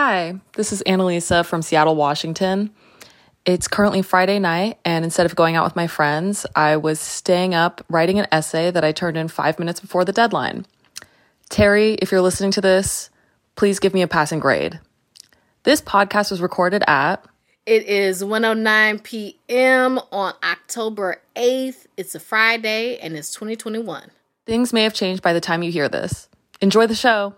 Hi, this is Annalisa from Seattle, Washington. It's currently Friday night, and instead of going out with my friends, I was staying up writing an essay that I turned in five minutes before the deadline. Terry, if you're listening to this, please give me a passing grade. This podcast was recorded at It is 109 p.m. on October 8th. It's a Friday and it's 2021. Things may have changed by the time you hear this. Enjoy the show.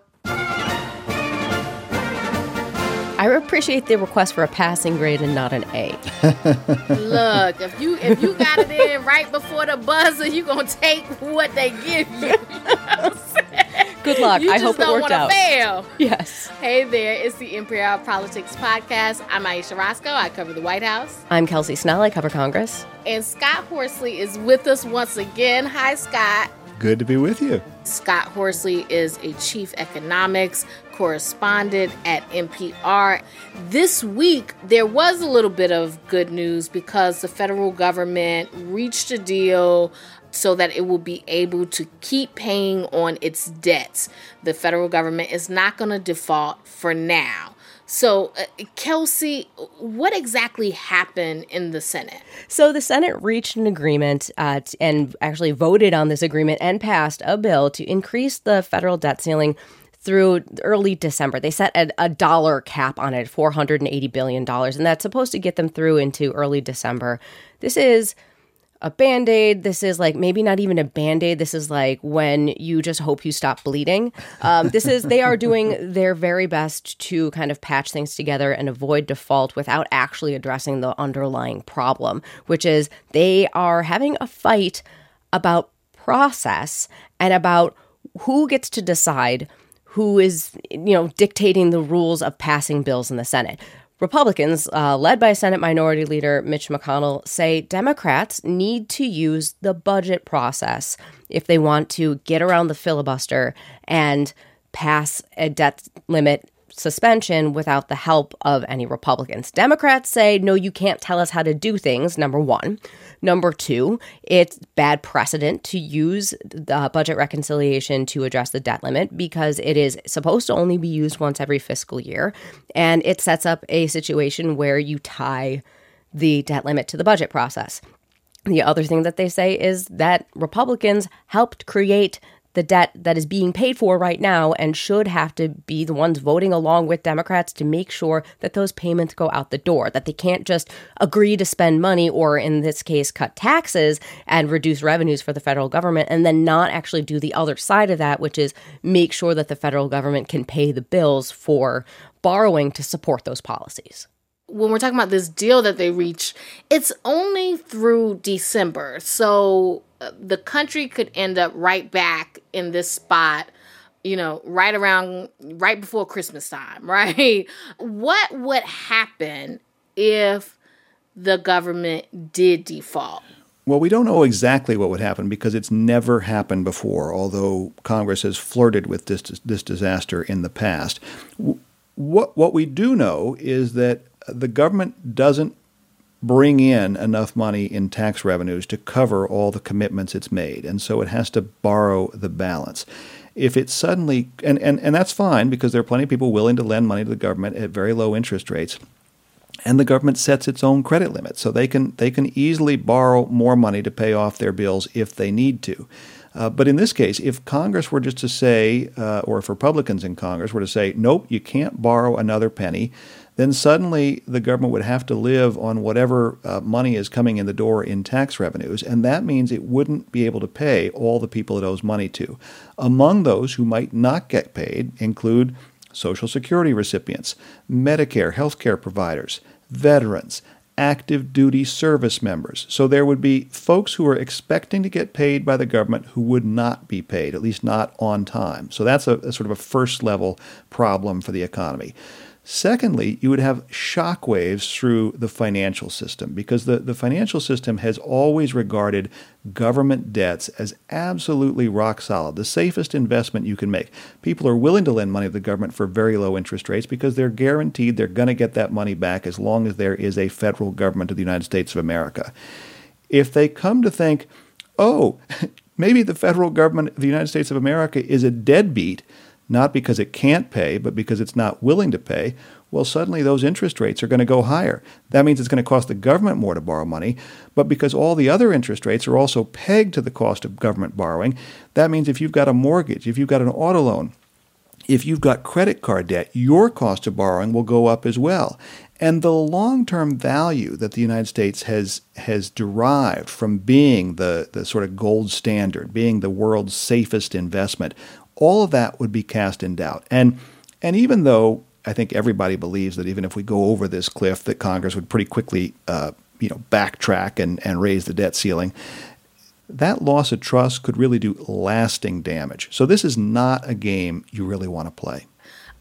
I appreciate the request for a passing grade and not an A. Look, if you if you got it in right before the buzzer, you gonna take what they give you. Good luck. You I hope it don't worked out. fail. Yes. Hey there, it's the NPR Politics Podcast. I'm Ayesha Rascoe. I cover the White House. I'm Kelsey Snell. I cover Congress. And Scott Horsley is with us once again. Hi, Scott. Good to be with you. Scott Horsley is a chief economics correspondent at NPR. This week, there was a little bit of good news because the federal government reached a deal so that it will be able to keep paying on its debts. The federal government is not going to default for now. So, uh, Kelsey, what exactly happened in the Senate? So the Senate reached an agreement uh, and actually voted on this agreement and passed a bill to increase the federal debt ceiling through early December. They set a, a dollar cap on it, $480 billion, and that's supposed to get them through into early December. This is a band aid. This is like maybe not even a band aid. This is like when you just hope you stop bleeding. Um, this is, they are doing their very best to kind of patch things together and avoid default without actually addressing the underlying problem, which is they are having a fight about process and about who gets to decide who is, you know, dictating the rules of passing bills in the Senate. Republicans, uh, led by Senate Minority Leader Mitch McConnell, say Democrats need to use the budget process if they want to get around the filibuster and pass a debt limit suspension without the help of any Republicans. Democrats say, no, you can't tell us how to do things, number one. Number two, it's bad precedent to use the budget reconciliation to address the debt limit because it is supposed to only be used once every fiscal year. And it sets up a situation where you tie the debt limit to the budget process. The other thing that they say is that Republicans helped create the debt that is being paid for right now and should have to be the ones voting along with Democrats to make sure that those payments go out the door, that they can't just agree to spend money or, in this case, cut taxes and reduce revenues for the federal government and then not actually do the other side of that, which is make sure that the federal government can pay the bills for borrowing to support those policies when we're talking about this deal that they reach, it's only through December. So uh, the country could end up right back in this spot, you know, right around, right before Christmas time, right? What would happen if the government did default? Well, we don't know exactly what would happen because it's never happened before, although Congress has flirted with this, this disaster in the past. What, what we do know is that the government doesn't bring in enough money in tax revenues to cover all the commitments it's made, and so it has to borrow the balance. If it suddenly, and, and, and that's fine because there are plenty of people willing to lend money to the government at very low interest rates, and the government sets its own credit limit, so they can they can easily borrow more money to pay off their bills if they need to. Uh, but in this case, if Congress were just to say, uh, or if Republicans in Congress were to say, nope, you can't borrow another penny, then suddenly the government would have to live on whatever uh, money is coming in the door in tax revenues, and that means it wouldn't be able to pay all the people it owes money to. Among those who might not get paid include Social Security recipients, Medicare healthcare providers, veterans, active duty service members. So there would be folks who are expecting to get paid by the government who would not be paid, at least not on time. So that's a, a sort of a first level problem for the economy. Secondly, you would have shockwaves through the financial system because the, the financial system has always regarded government debts as absolutely rock solid, the safest investment you can make. People are willing to lend money to the government for very low interest rates because they're guaranteed they're going to get that money back as long as there is a federal government of the United States of America. If they come to think, oh, maybe the federal government of the United States of America is a deadbeat, not because it can't pay, but because it's not willing to pay, well, suddenly those interest rates are going to go higher. That means it's going to cost the government more to borrow money, but because all the other interest rates are also pegged to the cost of government borrowing, that means if you've got a mortgage, if you've got an auto loan, if you've got credit card debt, your cost of borrowing will go up as well. And the long-term value that the United States has has derived from being the, the sort of gold standard, being the world's safest investment, all of that would be cast in doubt. And and even though I think everybody believes that even if we go over this cliff, that Congress would pretty quickly, uh, you know, backtrack and, and raise the debt ceiling. That loss of trust could really do lasting damage. So this is not a game you really want to play.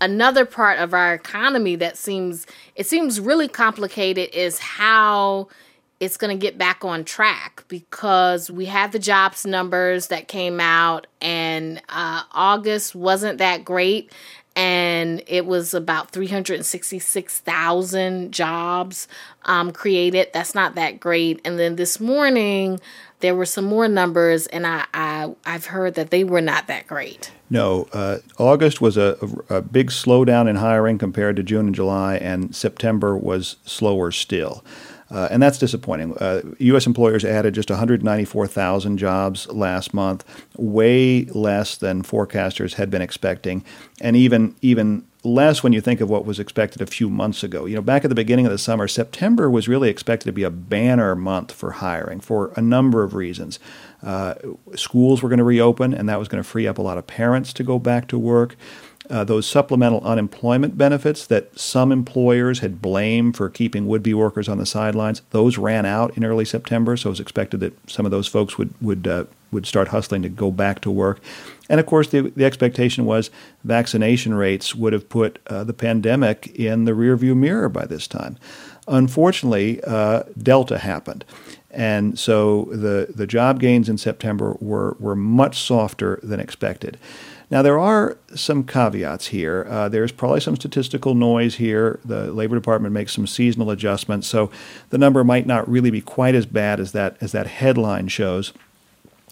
Another part of our economy that seems it seems really complicated is how it's going to get back on track because we had the jobs numbers that came out and uh, August wasn't that great and it was about 366,000 jobs um, created. That's not that great. And then this morning, there were some more numbers, and I, I have heard that they were not that great. No, uh, August was a, a, a, big slowdown in hiring compared to June and July, and September was slower still. Uh, and that's disappointing. Uh, U.S. employers added just 194,000 jobs last month, way less than forecasters had been expecting, and even even less when you think of what was expected a few months ago. You know, back at the beginning of the summer, September was really expected to be a banner month for hiring for a number of reasons. Uh, schools were going to reopen, and that was going to free up a lot of parents to go back to work uh, those supplemental unemployment benefits that some employers had blamed for keeping would be workers on the sidelines, those ran out in early September. So it was expected that some of those folks would, would, uh, would start hustling to go back to work. And of course, the, the expectation was vaccination rates would have put uh, the pandemic in the rearview mirror by this time. Unfortunately, uh, Delta happened. And so the, the job gains in September were, were much softer than expected. Now, there are some caveats here. Uh, there's probably some statistical noise here. The Labor Department makes some seasonal adjustments, so the number might not really be quite as bad as that as that headline shows.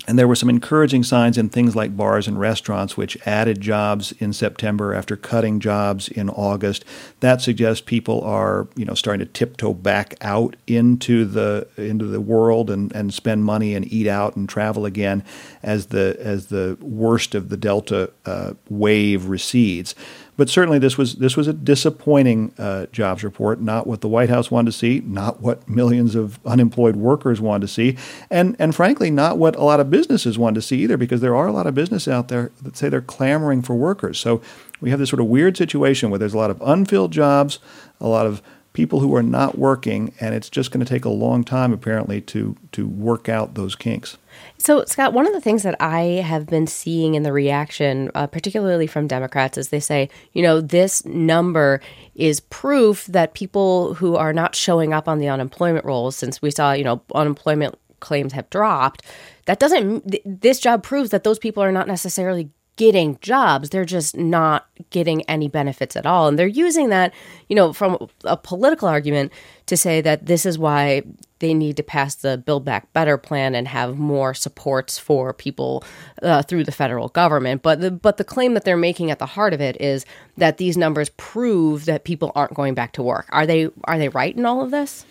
And there were some encouraging signs in things like bars and restaurants, which added jobs in September after cutting jobs in August. That suggests people are, you know, starting to tiptoe back out into the into the world and, and spend money and eat out and travel again as the as the worst of the Delta uh, wave recedes. But certainly, this was this was a disappointing uh, jobs report. Not what the White House wanted to see, not what millions of unemployed workers wanted to see, and and frankly, not what a lot of businesses wanted to see either. Because there are a lot of businesses out there that say they're clamoring for workers. So we have this sort of weird situation where there's a lot of unfilled jobs, a lot of people who are not working, and it's just going to take a long time apparently to to work out those kinks. So, Scott, one of the things that I have been seeing in the reaction, uh, particularly from Democrats, is they say, you know, this number is proof that people who are not showing up on the unemployment rolls, since we saw, you know, unemployment claims have dropped, that doesn't, this job proves that those people are not necessarily getting jobs. They're just not getting any benefits at all. And they're using that, you know, from a political argument to say that this is why they need to pass the Build Back Better plan and have more supports for people uh, through the federal government. But the, but the claim that they're making at the heart of it is that these numbers prove that people aren't going back to work. Are they are they right in all of this?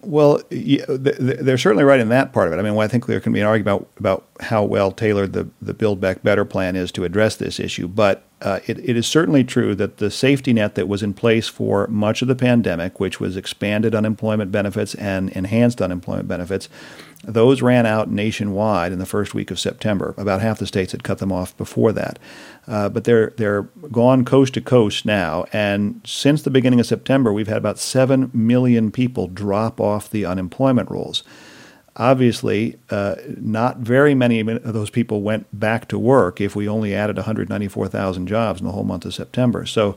Well, yeah, they're certainly right in that part of it. I mean, I think there can be an argument about, about how well tailored the, the Build Back Better plan is to address this issue. But uh, it, it is certainly true that the safety net that was in place for much of the pandemic, which was expanded unemployment benefits and enhanced unemployment benefits, those ran out nationwide in the first week of September. About half the states had cut them off before that. Uh, but they're, they're gone coast to coast now. And since the beginning of September, we've had about 7 million people drop off the unemployment rolls. Obviously, uh, not very many of those people went back to work if we only added 194,000 jobs in the whole month of September. So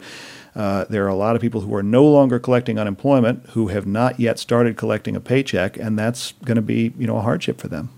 uh, there are a lot of people who are no longer collecting unemployment who have not yet started collecting a paycheck, and that's going to be you know a hardship for them.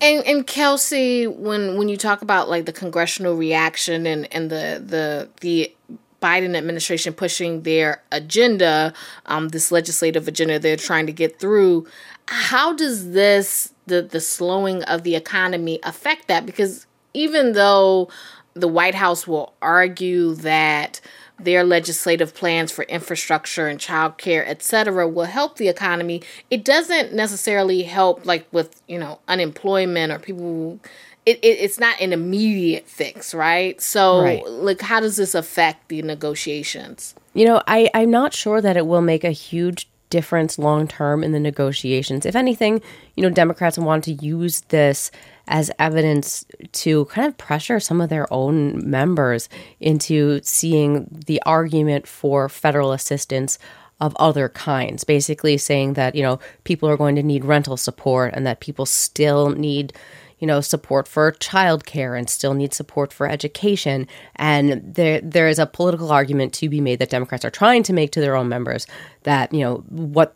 And, and Kelsey, when when you talk about like the congressional reaction and and the the the Biden administration pushing their agenda, um, this legislative agenda they're trying to get through, how does this the the slowing of the economy affect that? Because even though the White House will argue that their legislative plans for infrastructure and childcare, et cetera, will help the economy. It doesn't necessarily help, like with you know unemployment or people. Who, it, it, it's not an immediate fix, right? So, right. like, how does this affect the negotiations? You know, I, I'm not sure that it will make a huge difference long term in the negotiations. If anything, you know, Democrats want to use this as evidence to kind of pressure some of their own members into seeing the argument for federal assistance of other kinds, basically saying that, you know, people are going to need rental support and that people still need you know support for childcare and still need support for education. And there there is a political argument to be made that Democrats are trying to make to their own members that you know what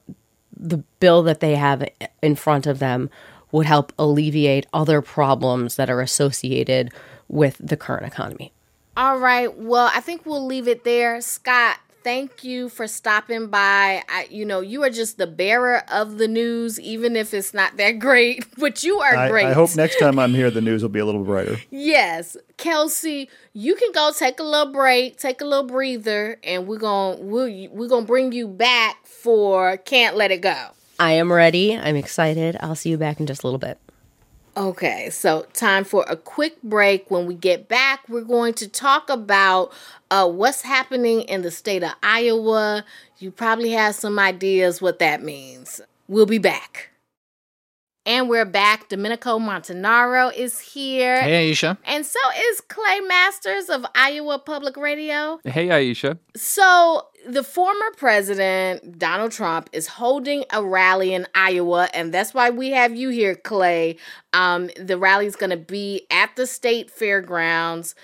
the bill that they have in front of them would help alleviate other problems that are associated with the current economy. All right. Well, I think we'll leave it there. Scott, thank you for stopping by. I, you know, you are just the bearer of the news, even if it's not that great, but you are I, great. I hope next time I'm here, the news will be a little brighter. yes. Kelsey, you can go take a little break, take a little breather, and we're going to we're, we're going to bring you back for Can't Let It Go. I am ready. I'm excited. I'll see you back in just a little bit. Okay, so time for a quick break. When we get back, we're going to talk about uh, what's happening in the state of Iowa. You probably have some ideas what that means. We'll be back. And we're back. Domenico Montanaro is here. Hey, Ayesha. And so is Clay Masters of Iowa Public Radio. Hey, Ayesha. So, the former president, Donald Trump, is holding a rally in Iowa, and that's why we have you here, Clay. Um, the rally is going to be at the state fairgrounds.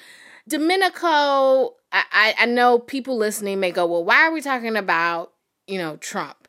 Domenico, I, I know people listening may go, well, why are we talking about, you know, Trump?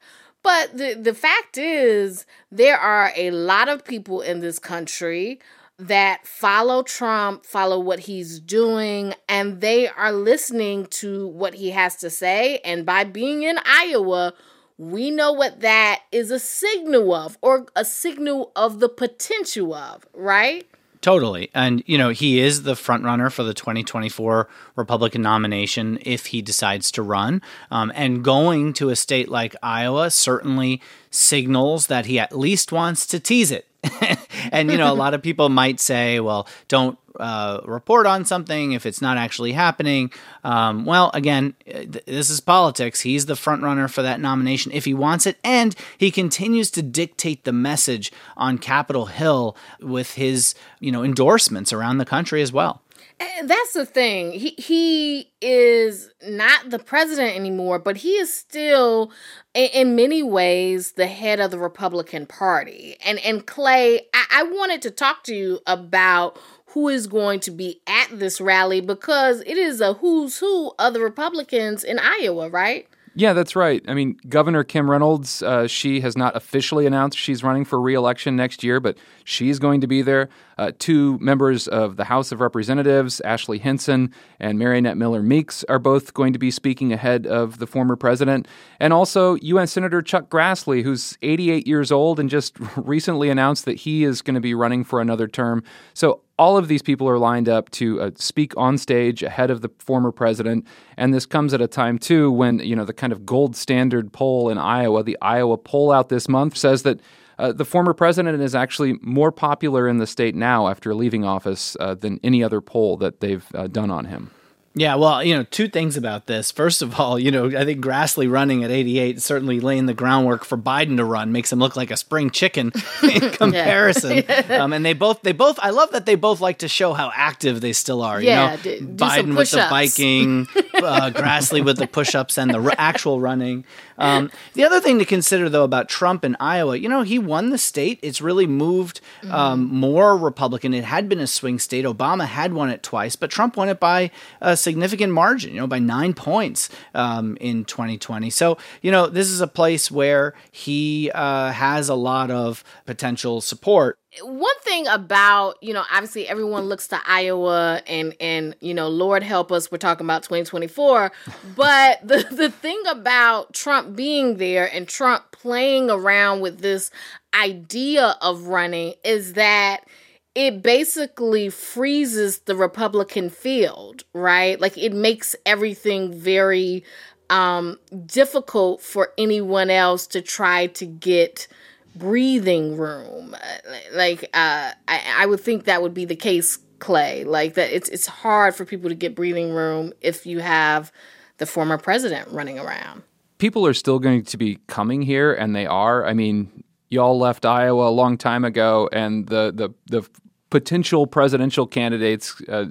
But the, the fact is, there are a lot of people in this country that follow Trump, follow what he's doing, and they are listening to what he has to say. And by being in Iowa, we know what that is a signal of, or a signal of the potential of, right? Totally. And, you know, he is the front runner for the 2024 Republican nomination if he decides to run. Um, and going to a state like Iowa certainly signals that he at least wants to tease it. and, you know, a lot of people might say, well, don't uh, report on something if it's not actually happening. Um, well, again, th- this is politics. He's the front runner for that nomination if he wants it, and he continues to dictate the message on Capitol Hill with his you know endorsements around the country as well. And that's the thing. He he is not the president anymore, but he is still in many ways the head of the Republican Party. And and Clay, I, I wanted to talk to you about who is going to be at this rally because it is a who's who of the Republicans in Iowa, right? Yeah, that's right. I mean, Governor Kim Reynolds, uh, she has not officially announced she's running for reelection next year, but she's going to be there. Uh, two members of the House of Representatives, Ashley Hinson and Mariannette Miller Meeks, are both going to be speaking ahead of the former president. And also, U.S. Senator Chuck Grassley, who's 88 years old and just recently announced that he is going to be running for another term. So, all of these people are lined up to uh, speak on stage ahead of the former president, and this comes at a time too when you know the kind of gold standard poll in Iowa, the Iowa poll out this month says that uh, the former president is actually more popular in the state now after leaving office uh, than any other poll that they've uh, done on him. Yeah, well, you know, two things about this. First of all, you know, I think Grassley running at 88 certainly laying the groundwork for Biden to run makes him look like a spring chicken in comparison. um, and they both, they both, I love that they both like to show how active they still are. Yeah, you know, do, do Biden with the biking, uh, Grassley with the push-ups and the r- actual running. Um, the other thing to consider, though, about Trump in Iowa, you know, he won the state. It's really moved um, mm-hmm. more Republican. It had been a swing state. Obama had won it twice, but Trump won it by a significant margin, you know, by nine points um, in 2020. So, you know, this is a place where he uh, has a lot of potential support one thing about you know obviously everyone looks to iowa and and you know lord help us we're talking about 2024 but the the thing about trump being there and trump playing around with this idea of running is that it basically freezes the Republican field, right? Like it makes everything very um, difficult for anyone else to try to get breathing room. Like uh, I, I would think that would be the case, Clay. Like that, it's it's hard for people to get breathing room if you have the former president running around. People are still going to be coming here, and they are. I mean, y'all left Iowa a long time ago, and the the the potential presidential candidates. Uh,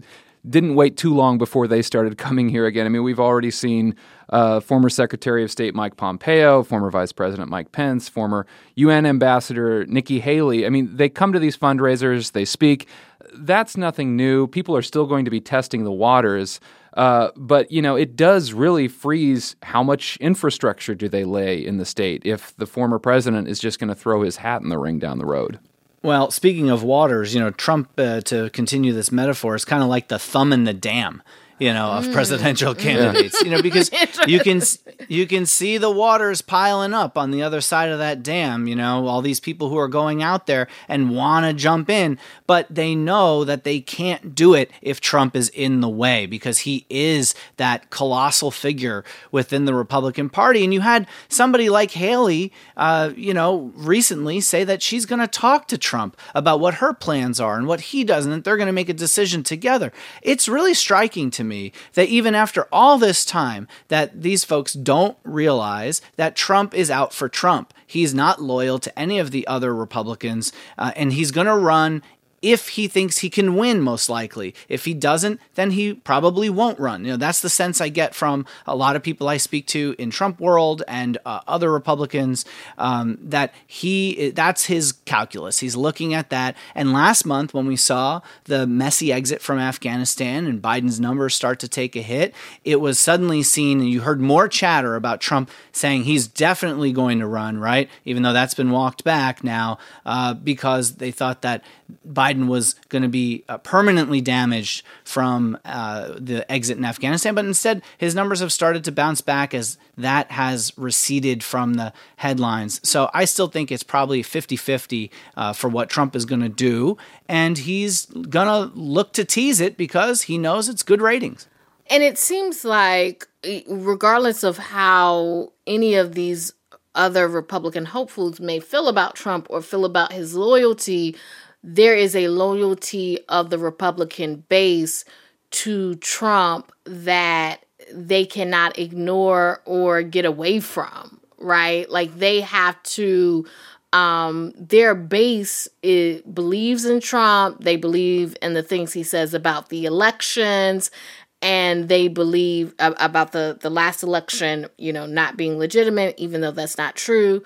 didn't wait too long before they started coming here again. I mean, we've already seen uh, former Secretary of State Mike Pompeo, former Vice President Mike Pence, former UN Ambassador Nikki Haley. I mean, they come to these fundraisers, they speak. That's nothing new. People are still going to be testing the waters. Uh, but you know, it does really freeze how much infrastructure do they lay in the state if the former president is just going to throw his hat in the ring down the road. Well, speaking of waters, you know, Trump, uh, to continue this metaphor, is kind of like the thumb in the dam you know, of mm. presidential candidates. You know, because you can you can see the waters piling up on the other side of that dam. You know, all these people who are going out there and want to jump in, but they know that they can't do it if Trump is in the way because he is that colossal figure within the Republican Party. And you had somebody like Haley, uh, you know, recently say that she's going to talk to Trump about what her plans are and what he does, and that they're going to make a decision together. It's really striking to me me that even after all this time that these folks don't realize that Trump is out for Trump. He's not loyal to any of the other Republicans uh, and he's going to run if he thinks he can win, most likely. If he doesn't, then he probably won't run. You know, that's the sense I get from a lot of people I speak to in Trump world and uh, other Republicans. Um, that he that's his calculus. He's looking at that. And last month, when we saw the messy exit from Afghanistan and Biden's numbers start to take a hit, it was suddenly seen, and you heard more chatter about Trump saying he's definitely going to run. Right, even though that's been walked back now uh, because they thought that Biden was going to be uh, permanently damaged from uh, the exit in Afghanistan, but instead his numbers have started to bounce back as that has receded from the headlines. So I still think it's probably 50 50 uh, for what Trump is going to do, and he's going to look to tease it because he knows it's good ratings. And it seems like, regardless of how any of these other Republican hopefuls may feel about Trump or feel about his loyalty, there is a loyalty of the Republican base to Trump that they cannot ignore or get away from, right? Like they have to um their base it believes in Trump, they believe in the things he says about the elections and they believe about the the last election, you know, not being legitimate even though that's not true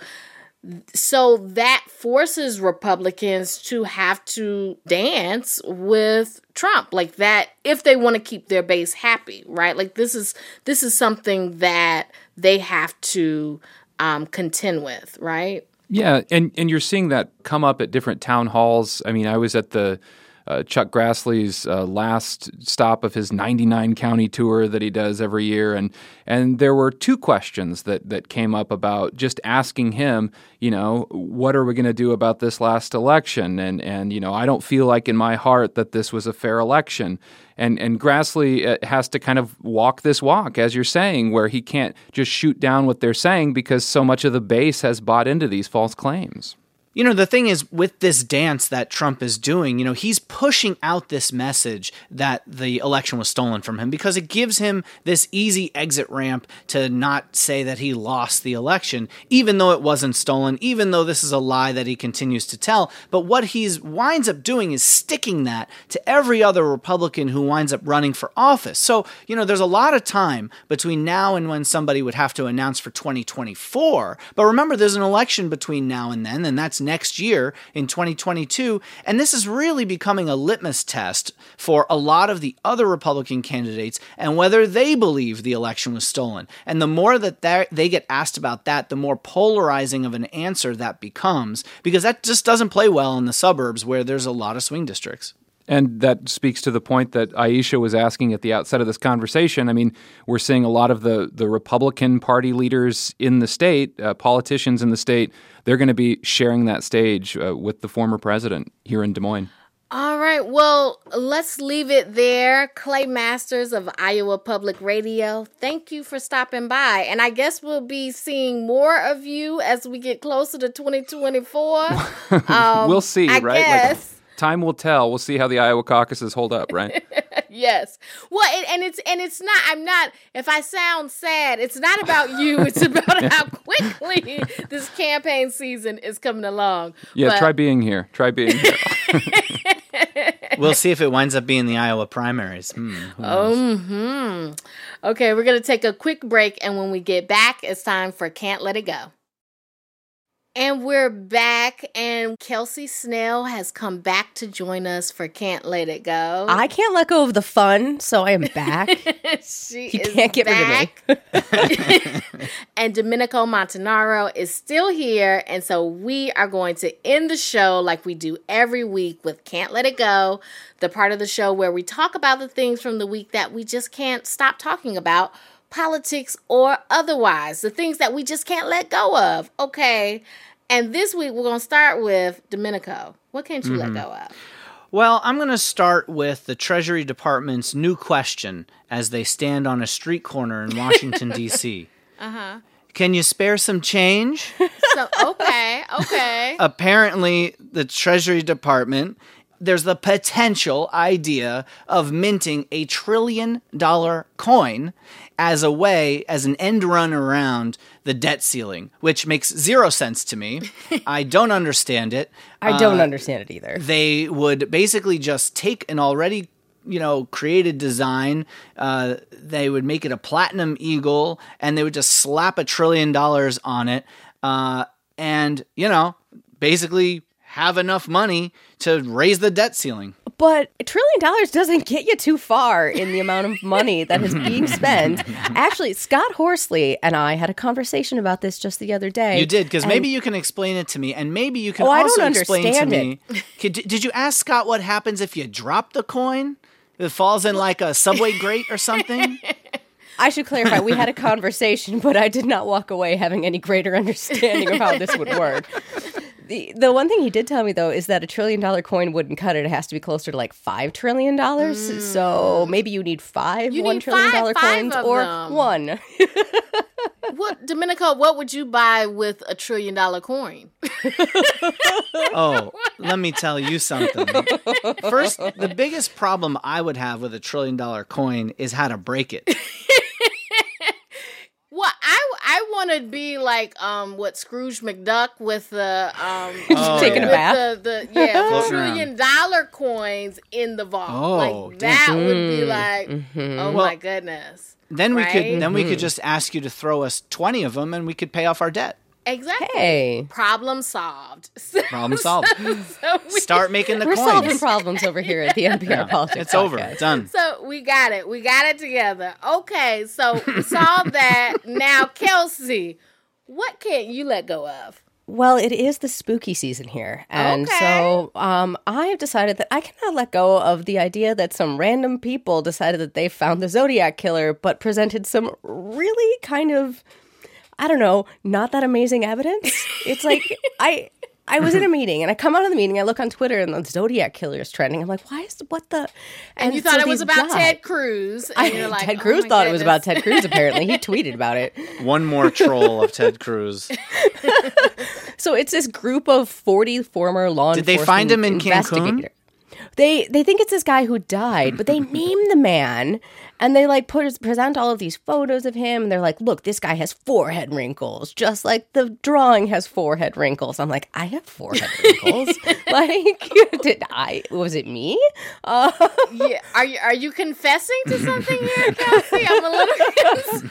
so that forces Republicans to have to dance with Trump like that if they want to keep their base happy, right? Like this is this is something that they have to um, contend with, right? Yeah, and and you're seeing that come up at different town halls. I mean, I was at the uh, Chuck Grassley's uh, last stop of his 99 county tour that he does every year, and and there were two questions that that came up about just asking him, you know, what are we going to do about this last election, and and you know, I don't feel like in my heart that this was a fair election, and and Grassley uh, has to kind of walk this walk, as you're saying, where he can't just shoot down what they're saying because so much of the base has bought into these false claims. You know, the thing is, with this dance that Trump is doing, you know, he's pushing out this message that the election was stolen from him because it gives him this easy exit ramp to not say that he lost the election, even though it wasn't stolen, even though this is a lie that he continues to tell. But what he winds up doing is sticking that to every other Republican who winds up running for office. So, you know, there's a lot of time between now and when somebody would have to announce for 2024. But remember, there's an election between now and then, and that's next year in 2022. And this is really becoming a litmus test for a lot of the other Republican candidates and whether they believe the election was stolen. And the more that they get asked about that, the more polarizing of an answer that becomes, because that just doesn't play well in the suburbs where there's a lot of swing districts. And that speaks to the point that Ayesha was asking at the outset of this conversation. I mean, we're seeing a lot of the, the Republican Party leaders in the state, uh, politicians in the state, they're going to be sharing that stage uh, with the former president here in Des Moines. All right. Well, let's leave it there. Clay Masters of Iowa Public Radio, thank you for stopping by. And I guess we'll be seeing more of you as we get closer to 2024. Um, we'll see, I right? Guess. Like, time will tell. We'll see how the Iowa caucuses hold up, right? yes. Well, and, and, it's and it's not. I'm not. If I sound sad, it's not about you. It's about how quickly this campaign season is coming along. Yeah, but, try being here. Try being here. we'll see if it winds up being the Iowa primaries. Hmm, oh, hmm. Okay, we're going to take a quick break. And when we get back, it's time for Can't Let It Go. And we're back, and Kelsey Snell has come back to join us for Can't Let It Go. I can't let go of the fun, so I am back. she you can't get back. rid of me. and Domenico Montanaro is still here, and so we are going to end the show like we do every week with Can't Let It Go, the part of the show where we talk about the things from the week that we just can't stop talking about politics or otherwise, the things that we just can't let go of. Okay. And this week we're going to start with Domenico. What can't you mm-hmm. let go of? Well, I'm going to start with the Treasury Department's new question as they stand on a street corner in Washington, D.C. Uh huh. Can you spare some change? So, okay, okay. Apparently, the Treasury Department there's the potential idea of minting a trillion dollar coin as a way, as an end run around the debt ceiling, which makes zero sense to me. I don't understand it. I don't uh, understand it either. They would basically just take an already you know created design uh, they would make it a platinum eagle and they would just slap a trillion dollars on it uh, and you know basically have enough money to raise the debt ceiling. But a trillion dollars doesn't get you too far in the amount of money that is being spent. Actually, Scott Horsley and I had a conversation about this just the other day. You did, because maybe you can explain it to me, and maybe you can oh, also explain to me. Could, did you ask Scott what happens if you drop the coin? It falls in like a subway grate or something? I should clarify, we had a conversation, but I did not walk away having any greater understanding of how this would work. The the one thing he did tell me though is that a trillion dollar coin wouldn't cut it. It has to be closer to like five trillion dollars. Mm. So maybe you need five you one need trillion five, dollar five coins or them. one. what Domenico? What would you buy with a trillion dollar coin? oh, let me tell you something. First, the biggest problem I would have with a trillion dollar coin is how to break it. Well, I I want to be like um what Scrooge McDuck with the um oh, taking yeah. a bath the, the yeah trillion dollar coins in the vault. Oh, like that mm. would be like mm-hmm. oh well, my goodness. Then right? we could then mm-hmm. we could mm-hmm. just ask you to throw us twenty of them and we could pay off our debt. Exactly. Hey. Problem solved. Problem solved. so, so we, Start making the we're coins. solving problems over here at the NPR yeah, Politics. It's over. It's done. So we got it. We got it together. Okay, so we solved that. Now, Kelsey, what can't you let go of? Well, it is the spooky season here. And okay. so um, I have decided that I cannot let go of the idea that some random people decided that they found the Zodiac killer, but presented some really kind of I don't know, not that amazing evidence. It's like I I was in a meeting and I come out of the meeting, I look on Twitter and the Zodiac killer is trending. I'm like, why is what the? And, and you thought so it was about Ted Cruz. I, like, Ted oh Cruz thought goodness. it was about Ted Cruz. Apparently, he tweeted about it. One more troll of Ted Cruz. so it's this group of 40 former law Did they find him in Cancun? They they think it's this guy who died, but they name the man and they like put present all of these photos of him and they're like, "Look, this guy has forehead wrinkles, just like the drawing has forehead wrinkles." I'm like, "I have forehead wrinkles." like, did I was it me? Uh, yeah, are you are you confessing to something here, Kelsey? I'm a little concerned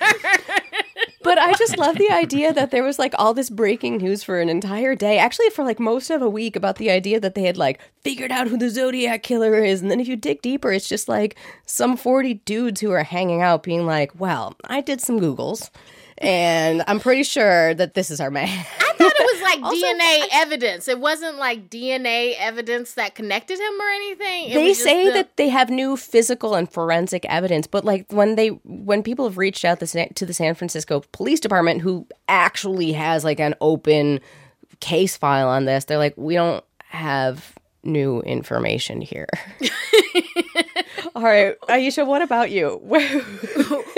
but I just love the idea that there was like all this breaking news for an entire day, actually for like most of a week about the idea that they had like figured out who the Zodiac killer is. And then if you dig deeper, it's just like some 40 dudes who are hanging out being like, well, I did some Googles and I'm pretty sure that this is our man. I thought it was like also, DNA evidence. It wasn't like DNA evidence that connected him or anything. It they say the... that they have new physical and forensic evidence, but like when they when people have reached out to the San Francisco Police Department, who actually has like an open case file on this, they're like, we don't have new information here. All right, Ayesha, what about you? what what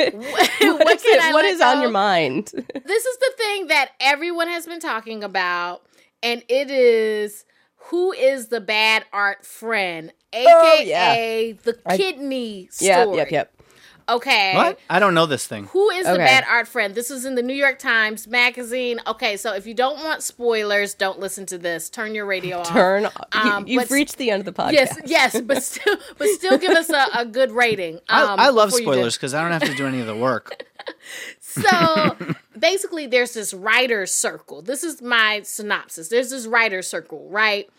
is, it- I what let is on your mind? this is the thing that everyone has been talking about, and it is who is the bad art friend, aka Oh, yeah. the I- kidney Yep, story. yep, yep. Okay. What? I don't know this thing. Who is the bad art friend? This is in the New York Times Magazine. Okay, so if you don't want spoilers, don't listen to this. Turn your radio off. Turn. Um, you, but- have reached the end of the podcast. Yes, yes, but still, but still, give us a, a good rating. Um, I, I love before you do. spoilers because I don't have to do any of the work. So basically, there's this writer's circle. This is my synopsis. There's this writer's circle, right?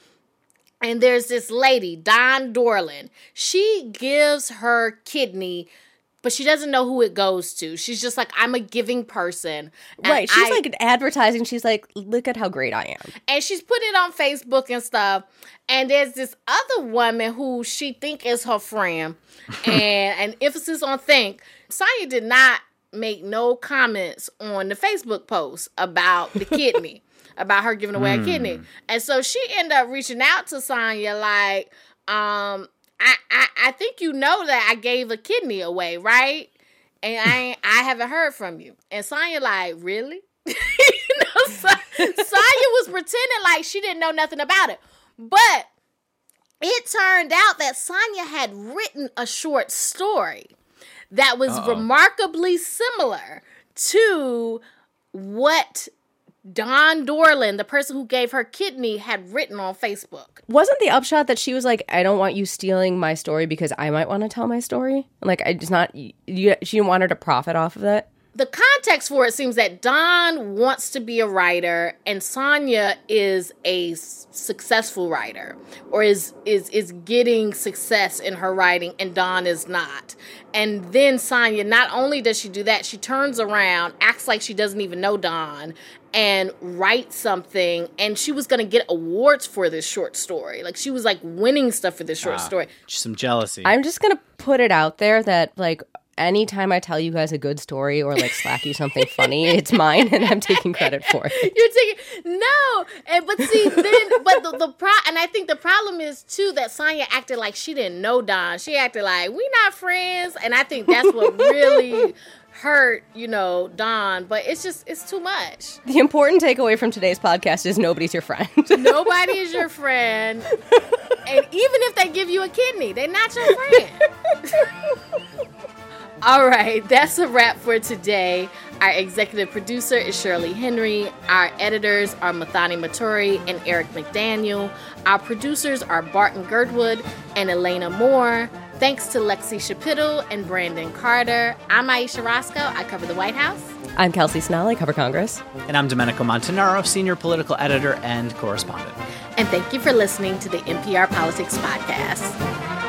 And there's this lady, Dawn Dorland. She gives her kidney, but she doesn't know who it goes to. She's just like, I'm a giving person. Right. She's I- like advertising. She's like, look at how great I am. and she's put it on Facebook and stuff. And there's this other woman who she think is her friend, and an emphasis on think. Sonya did not make no comments on the Facebook post about the kidney, about her giving away a kidney, and so she ended up reaching out to Sonya like, um, I, I I think you know that I gave a kidney away, right? And I ain't, I haven't heard from you. And Sonya like, really? you know, Sa- Sonya was pretending like she didn't know nothing about it. But it turned out that Sonya had written a short story that was remarkably similar to what Dawn Dorland, the person who gave her kidney, had written on Facebook. Wasn't the upshot that she was like, I don't want you stealing my story because I might want to tell my story? Like, I just not, you, she didn't want her to profit off of that? The context for it seems that Dawn wants to be a writer and Sonya is a s- successful writer or is is is getting success in her writing and Dawn is not. And then Sonya not only does she do that, she turns around, acts like she doesn't even know Dawn and writes something and she was going to get awards for this short story. Like she was like winning stuff for this short ah, story. Some jealousy. I'm just going to put it out there that, like, anytime I tell you guys a good story or like slack you something funny, it's mine and I'm taking credit for it. You're taking no, and but see then, but the, the pro and I think the problem is too that Sonya acted like she didn't know Dawn. She acted like we not friends, and I think that's what really hurt you know Dawn. But it's just it's too much. The important takeaway from today's podcast is nobody's your friend. Nobody is your friend, and even if they give you a kidney, they're not your friend. All right, that's a wrap for today. Our executive producer is Shirley Henry. Our editors are Muthoni Muturi and Eric McDaniel. Our producers are Barton Girdwood and Elena Moore. Thanks to Lexie Schapitl and Brandon Carter. I'm Ayesha Rascoe. I cover the White House. I'm Kelsey Snell. I cover Congress. and I'm Domenico Montanaro, senior political editor and correspondent. And thank you for listening to the NPR Politics Podcast.